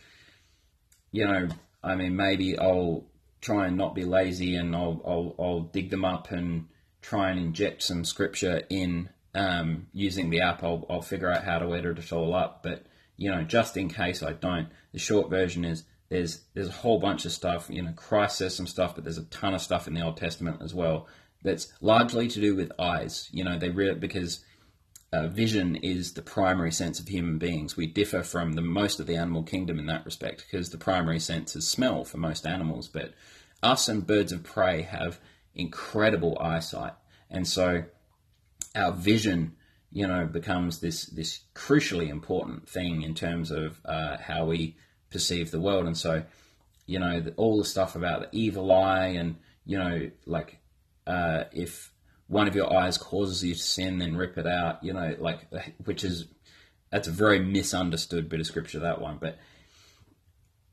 you know, I mean, maybe I'll try and not be lazy and I'll, I'll, I'll dig them up and try and inject some scripture in um, using the app. I'll, I'll figure out how to edit it all up. But, you know, just in case I don't, the short version is there's there's a whole bunch of stuff. You know, Christ says some stuff, but there's a ton of stuff in the Old Testament as well that's largely to do with eyes. You know, they really because uh, vision is the primary sense of human beings. We differ from the most of the animal kingdom in that respect because the primary sense is smell for most animals, but us and birds of prey have incredible eyesight, and so our vision, you know, becomes this this crucially important thing in terms of uh, how we perceive the world, and so you know the, all the stuff about the evil eye and you know like uh, if one of your eyes causes you to sin, then rip it out. You know, like which is that's a very misunderstood bit of scripture that one, but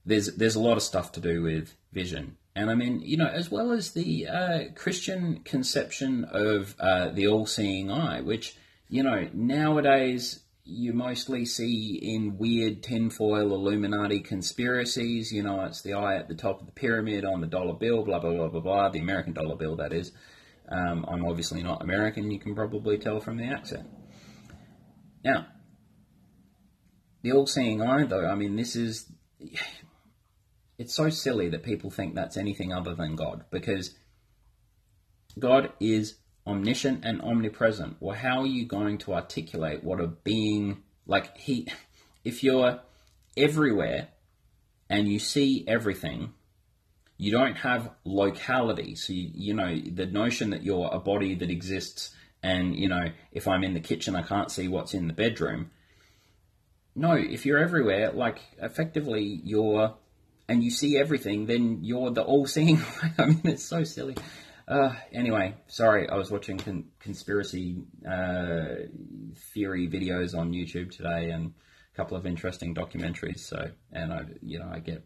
there's there's a lot of stuff to do with vision, and I mean you know as well as the uh, Christian conception of uh, the all-seeing eye, which you know nowadays you mostly see in weird tinfoil Illuminati conspiracies. You know, it's the eye at the top of the pyramid on the dollar bill, blah, blah, blah, blah, blah, the American dollar bill, that is. Um, I'm obviously not American, you can probably tell from the accent. Now, the all seeing eye, though, I mean, this is. It's so silly that people think that's anything other than God because God is omniscient and omnipresent. Well, how are you going to articulate what a being like he? If you're everywhere and you see everything, you don't have locality. So you, you know the notion that you're a body that exists, and you know if I'm in the kitchen, I can't see what's in the bedroom. No, if you're everywhere, like effectively you're, and you see everything, then you're the all-seeing. I mean, it's so silly. Uh, anyway, sorry, I was watching con- conspiracy uh, theory videos on YouTube today, and a couple of interesting documentaries. So, and I, you know, I get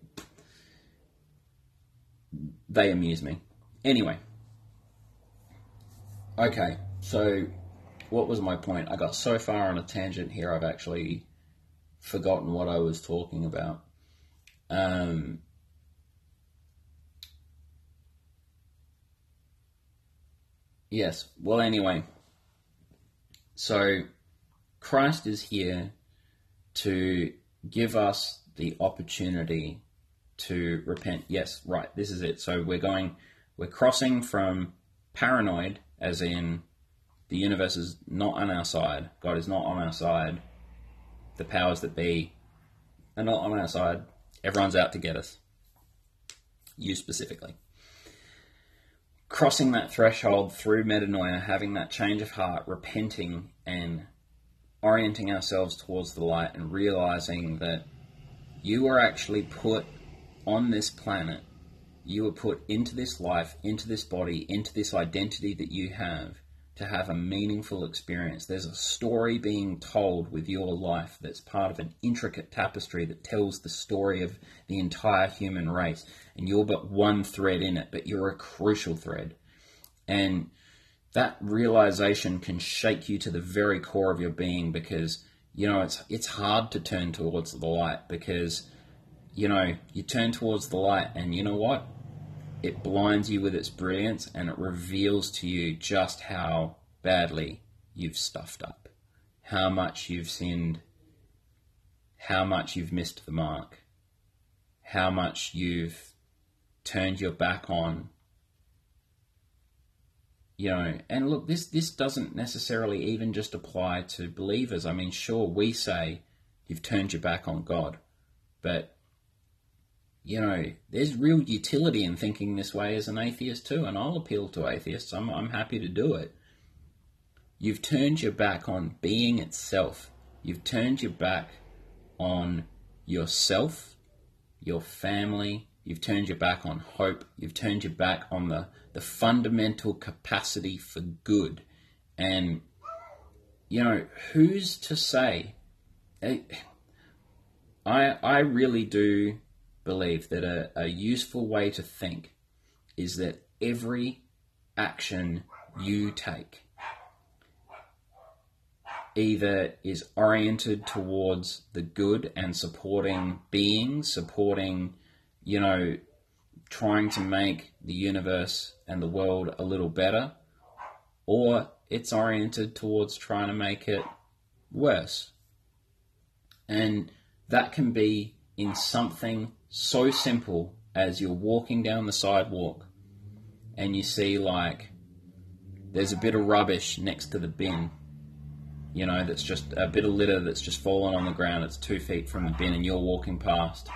they amuse me. Anyway, okay, so what was my point? I got so far on a tangent here, I've actually forgotten what I was talking about. Um, Yes. Well, anyway, so Christ is here to give us the opportunity to repent. Yes, right. This is it. So we're going, we're crossing from paranoid, as in the universe is not on our side, God is not on our side, the powers that be are not on our side, everyone's out to get us. You specifically crossing that threshold through metanoia, having that change of heart, repenting and orienting ourselves towards the light and realizing that you are actually put on this planet, you were put into this life, into this body, into this identity that you have to have a meaningful experience. There's a story being told with your life that's part of an intricate tapestry that tells the story of the entire human race. And you're but one thread in it, but you're a crucial thread. And that realization can shake you to the very core of your being because you know it's it's hard to turn towards the light because you know you turn towards the light and you know what it blinds you with its brilliance and it reveals to you just how badly you've stuffed up, how much you've sinned, how much you've missed the mark, how much you've turned your back on. You know, and look, this this doesn't necessarily even just apply to believers. I mean, sure, we say you've turned your back on God, but you know, there's real utility in thinking this way as an atheist too, and I'll appeal to atheists. I'm, I'm happy to do it. You've turned your back on being itself. You've turned your back on yourself, your family. You've turned your back on hope. You've turned your back on the, the fundamental capacity for good. And, you know, who's to say? I, I really do believe that a, a useful way to think is that every action you take either is oriented towards the good and supporting beings, supporting, you know, trying to make the universe and the world a little better, or it's oriented towards trying to make it worse. And that can be in something so simple as you're walking down the sidewalk and you see like there's a bit of rubbish next to the bin you know that's just a bit of litter that's just fallen on the ground it's two feet from the bin and you're walking past.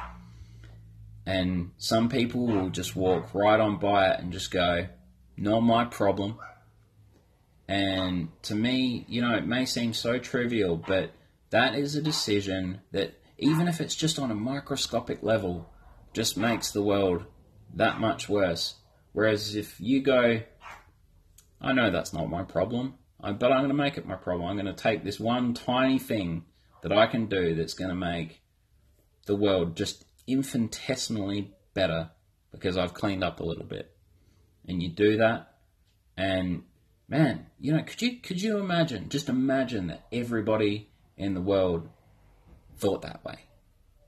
And some people will just walk right on by it and just go not my problem. And to me you know it may seem so trivial but that is a decision that even if it's just on a microscopic level, just makes the world that much worse. Whereas if you go, I know that's not my problem, but I'm going to make it my problem. I'm going to take this one tiny thing that I can do that's going to make the world just infinitesimally better because I've cleaned up a little bit. And you do that, and man, you know, could you could you imagine? Just imagine that everybody in the world thought that way.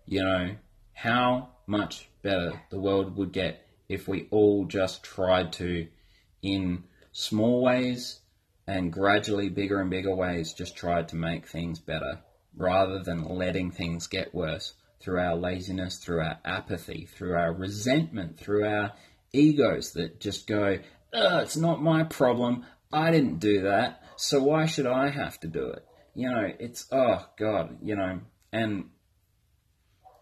You know, how much better the world would get if we all just tried to, in small ways and gradually bigger and bigger ways, just tried to make things better rather than letting things get worse through our laziness, through our apathy, through our resentment, through our egos that just go, it's not my problem. I didn't do that. So why should I have to do it? You know, it's, oh God, you know, and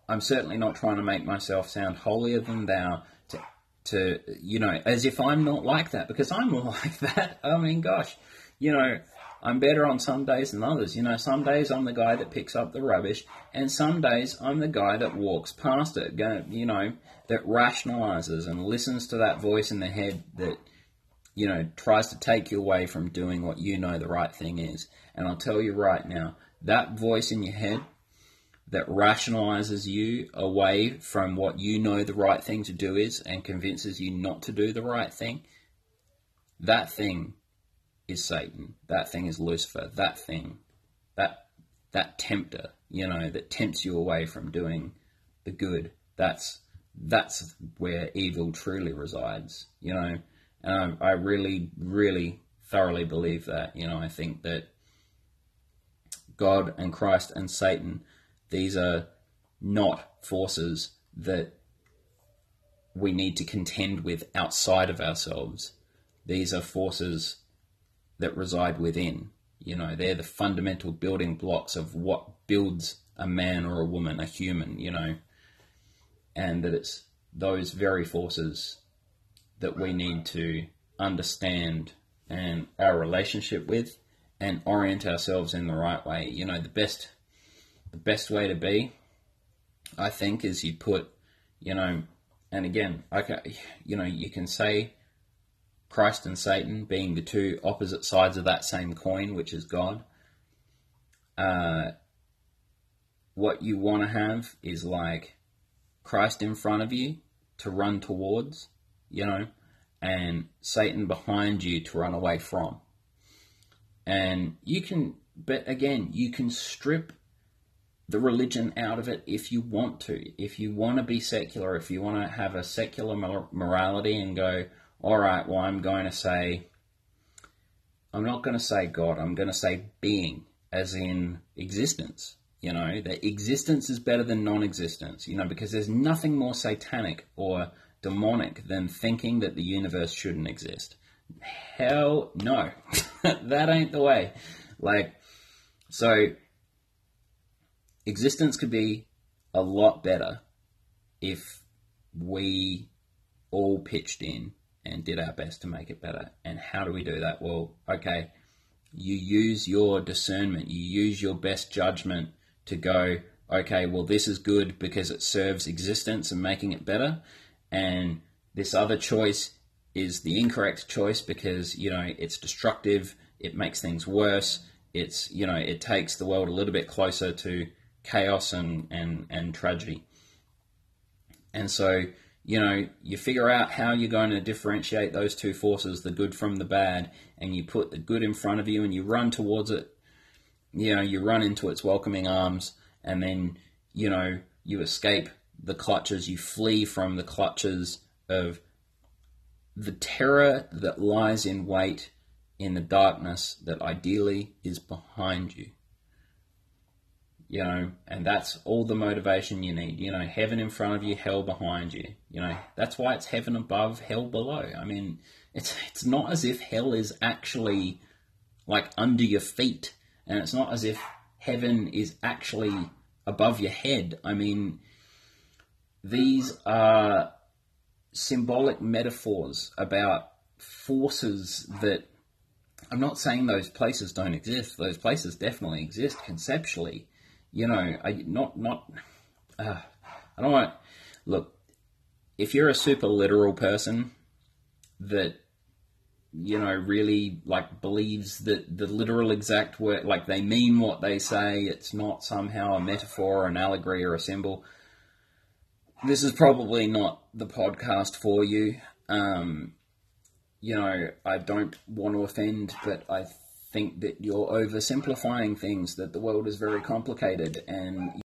I'm certainly not trying to make myself sound holier than thou to, to, you know, as if I'm not like that because I'm like that. I mean, gosh, you know, I'm better on some days than others. You know, some days I'm the guy that picks up the rubbish, and some days I'm the guy that walks past it, you know, that rationalizes and listens to that voice in the head that, you know, tries to take you away from doing what you know the right thing is. And I'll tell you right now, that voice in your head that rationalizes you away from what you know the right thing to do is and convinces you not to do the right thing, that thing is Satan. That thing is Lucifer. That thing, that that tempter, you know, that tempts you away from doing the good. That's that's where evil truly resides, you know. And I, I really, really thoroughly believe that. You know, I think that God and Christ and Satan, these are not forces that we need to contend with outside of ourselves. These are forces that reside within. You know, they're the fundamental building blocks of what builds a man or a woman, a human, you know, and that it's those very forces that we need to understand and our relationship with and orient ourselves in the right way. You know, the best the best way to be, I think, is you put, you know, and again, okay, you know, you can say Christ and Satan being the two opposite sides of that same coin, which is God. Uh, what you want to have is like Christ in front of you to run towards, you know, and Satan behind you to run away from. And you can, but again, you can strip the religion out of it if you want to. If you want to be secular, if you want to have a secular morality and go, all right, well, I'm going to say, I'm not going to say God, I'm going to say being, as in existence. You know, that existence is better than non existence, you know, because there's nothing more satanic or demonic than thinking that the universe shouldn't exist. Hell no. that ain't the way. Like, so existence could be a lot better if we all pitched in and did our best to make it better. And how do we do that? Well, okay, you use your discernment, you use your best judgment to go, okay, well, this is good because it serves existence and making it better. And this other choice is the incorrect choice because, you know, it's destructive, it makes things worse, it's, you know, it takes the world a little bit closer to chaos and, and, and tragedy. And so, you know, you figure out how you're going to differentiate those two forces, the good from the bad, and you put the good in front of you and you run towards it. You know, you run into its welcoming arms, and then, you know, you escape the clutches, you flee from the clutches of the terror that lies in wait in the darkness that ideally is behind you you know, and that's all the motivation you need. You know, heaven in front of you, hell behind you. You know, that's why it's heaven above, hell below. I mean, it's it's not as if hell is actually like under your feet, and it's not as if heaven is actually above your head. I mean, these are symbolic metaphors about forces that I'm not saying those places don't exist. Those places definitely exist conceptually you know, I not not. Uh, I don't want. Look, if you're a super literal person that you know, really like believes that the literal exact word, like they mean what they say. It's not somehow a metaphor, or an allegory, or a symbol. This is probably not the podcast for you. Um, you know, I don't want to offend, but I think that you're oversimplifying things. That the world is very complicated, and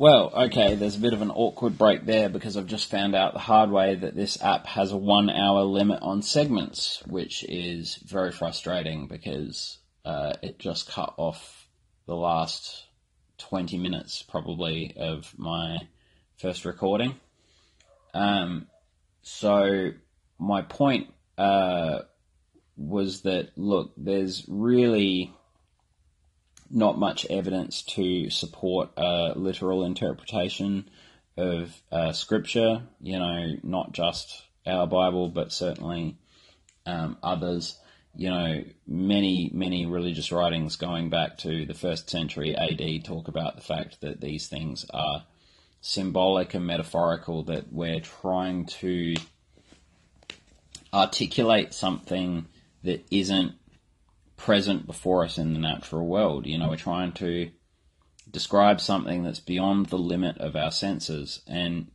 Well, okay, there's a bit of an awkward break there because I've just found out the hard way that this app has a one hour limit on segments, which is very frustrating because uh, it just cut off the last 20 minutes probably of my first recording. Um, so, my point uh, was that, look, there's really not much evidence to support a literal interpretation of uh, scripture, you know, not just our Bible, but certainly um, others. You know, many, many religious writings going back to the first century AD talk about the fact that these things are symbolic and metaphorical, that we're trying to articulate something that isn't present before us in the natural world. You know, we're trying to describe something that's beyond the limit of our senses. And,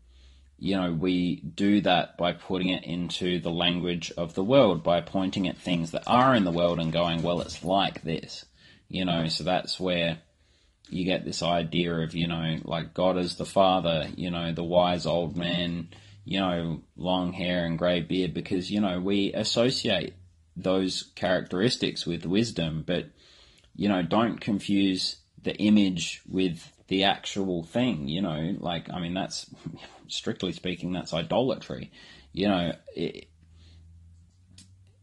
you know, we do that by putting it into the language of the world, by pointing at things that are in the world and going, well, it's like this. You know, so that's where you get this idea of, you know, like God is the Father, you know, the wise old man, you know, long hair and grey beard, because, you know, we associate those characteristics with wisdom, but you know, don't confuse the image with the actual thing. You know, like I mean, that's strictly speaking, that's idolatry. You know, it,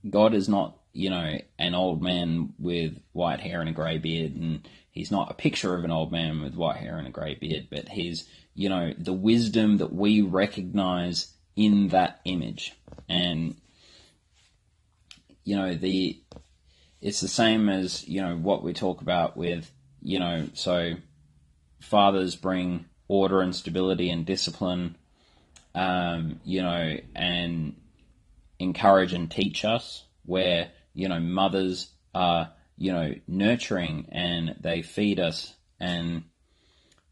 God is not you know an old man with white hair and a grey beard, and he's not a picture of an old man with white hair and a grey beard, but he's you know the wisdom that we recognize in that image, and you know, the it's the same as you know what we talk about with you know so fathers bring order and stability and discipline um, you know and encourage and teach us where you know mothers are you know nurturing and they feed us and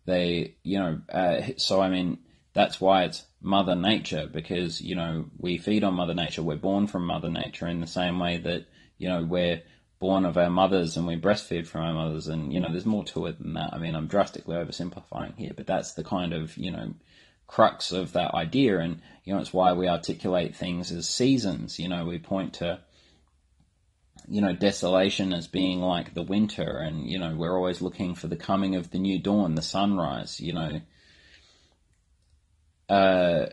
they you know uh, so i mean that's why it's Mother Nature because, you know, we feed on Mother Nature. We're born from Mother Nature in the same way that, you know, we're born of our mothers and we breastfeed from our mothers. And, you know, there's more to it than that. I mean, I'm drastically oversimplifying here, but that's the kind of, you know, crux of that idea. And, you know, it's why we articulate things as seasons. You know, we point to, you know, desolation as being like the winter, and, you know, we're always looking for the coming of the new dawn, the sunrise, you know uh,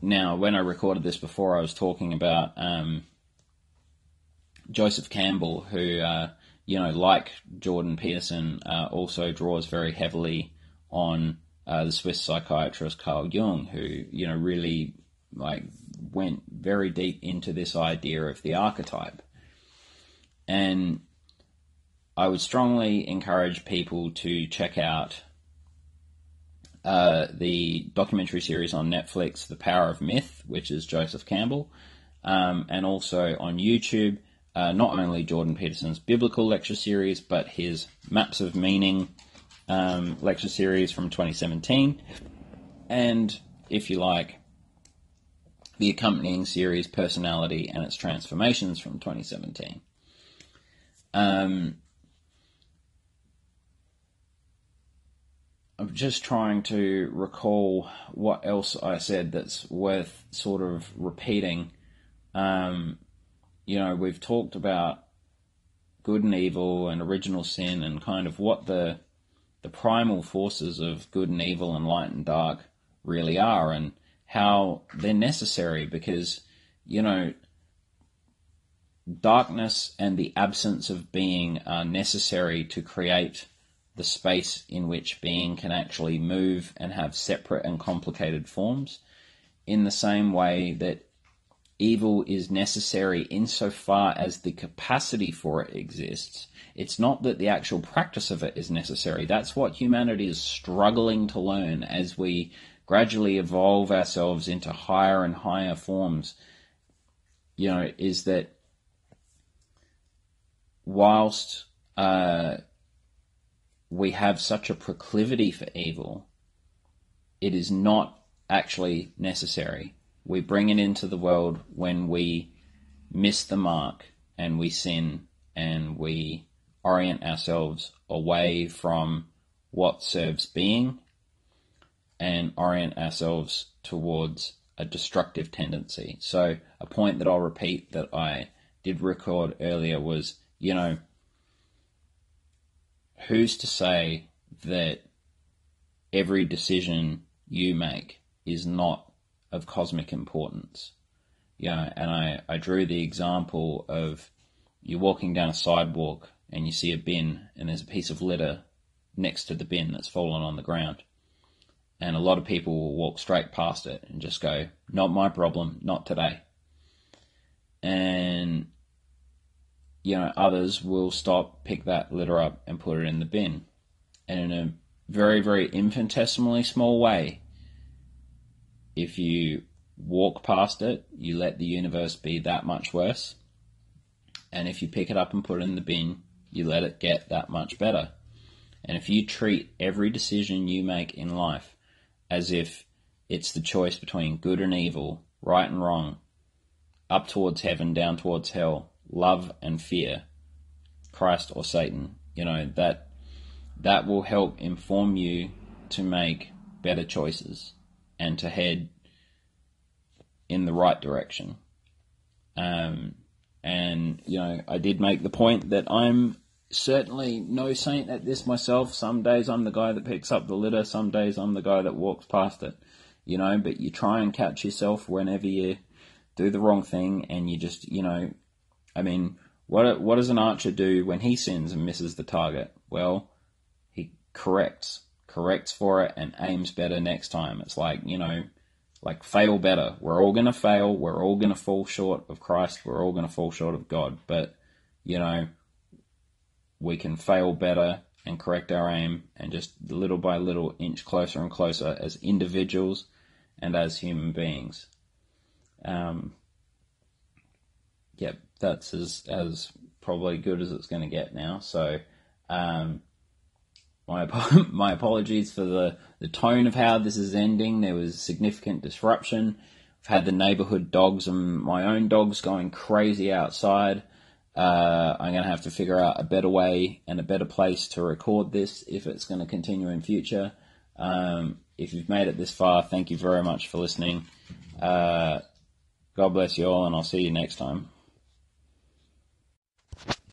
now, when I recorded this before, I was talking about um, Joseph Campbell, who, uh, you know, like Jordan Peterson, uh, also draws very heavily on uh, the Swiss psychiatrist Carl Jung, who, you know, really like went very deep into this idea of the archetype. And I would strongly encourage people to check out uh, the documentary series on Netflix, The Power of Myth, which is Joseph Campbell, um, and also on YouTube, uh, not only Jordan Peterson's biblical lecture series, but his Maps of Meaning um, lecture series from 2017, and if you like, the accompanying series Personality and its Transformations from 2017. Um, I'm just trying to recall what else I said that's worth sort of repeating. Um, you know, we've talked about good and evil and original sin and kind of what the the primal forces of good and evil and light and dark really are and how they're necessary because you know darkness and the absence of being are necessary to create the space in which being can actually move and have separate and complicated forms, in the same way that evil is necessary insofar as the capacity for it exists. It's not that the actual practice of it is necessary. That's what humanity is struggling to learn as we gradually evolve ourselves into higher and higher forms, you know, is that whilst uh, we have such a proclivity for evil, it is not actually necessary. We bring it into the world when we miss the mark and we sin and we orient ourselves away from what serves being and orient ourselves towards a destructive tendency. So, a point that I'll repeat that I did record earlier was you know, who's to say that every decision you make is not of cosmic importance? Yeah, and I, I drew the example of you're walking down a sidewalk and you see a bin and there's a piece of litter next to the bin that's fallen on the ground. And a lot of people will walk straight past it and just go, not my problem, not today. And, you know, others will stop, pick that litter up and put it in the bin. And in a very, very infinitesimally small way, if you walk past it, you let the universe be that much worse. And if you pick it up and put it in the bin, you let it get that much better. And if you treat every decision you make in life as if it's the choice between good and evil, right and wrong, up towards heaven, down towards hell, love and fear, Christ or Satan, you know, that that will help inform you to make better choices and to head in the right direction. Um, and, you know, I did make the point that I'm certainly no saint at this myself. Some days I'm the guy that picks up the litter, some days I'm the guy that walks past it, you know, but you try and catch yourself whenever you do the wrong thing and you just, you know, I mean, what, what does an archer do when he sins and misses the target? Well, he corrects, corrects for it and aims better next time. It's like, you know, like fail better. We're all to fail. We're all to fall short of Christ. We're all to fall short of God. But, you know, we can fail better and correct our aim and just little by little inch closer and closer as individuals and as human beings. Um, yep, that's as, as probably good as it's going to get now. So, um, my my apologies for the, the tone of how this is ending. There was significant disruption. I've had the neighborhood dogs and my own dogs going crazy outside. Uh, I'm going to have to figure out a better way and a better place to record this if it's going to continue in future. Um, if you've made it this far, thank you very much for listening. Uh, God bless you all, and I'll see you next time.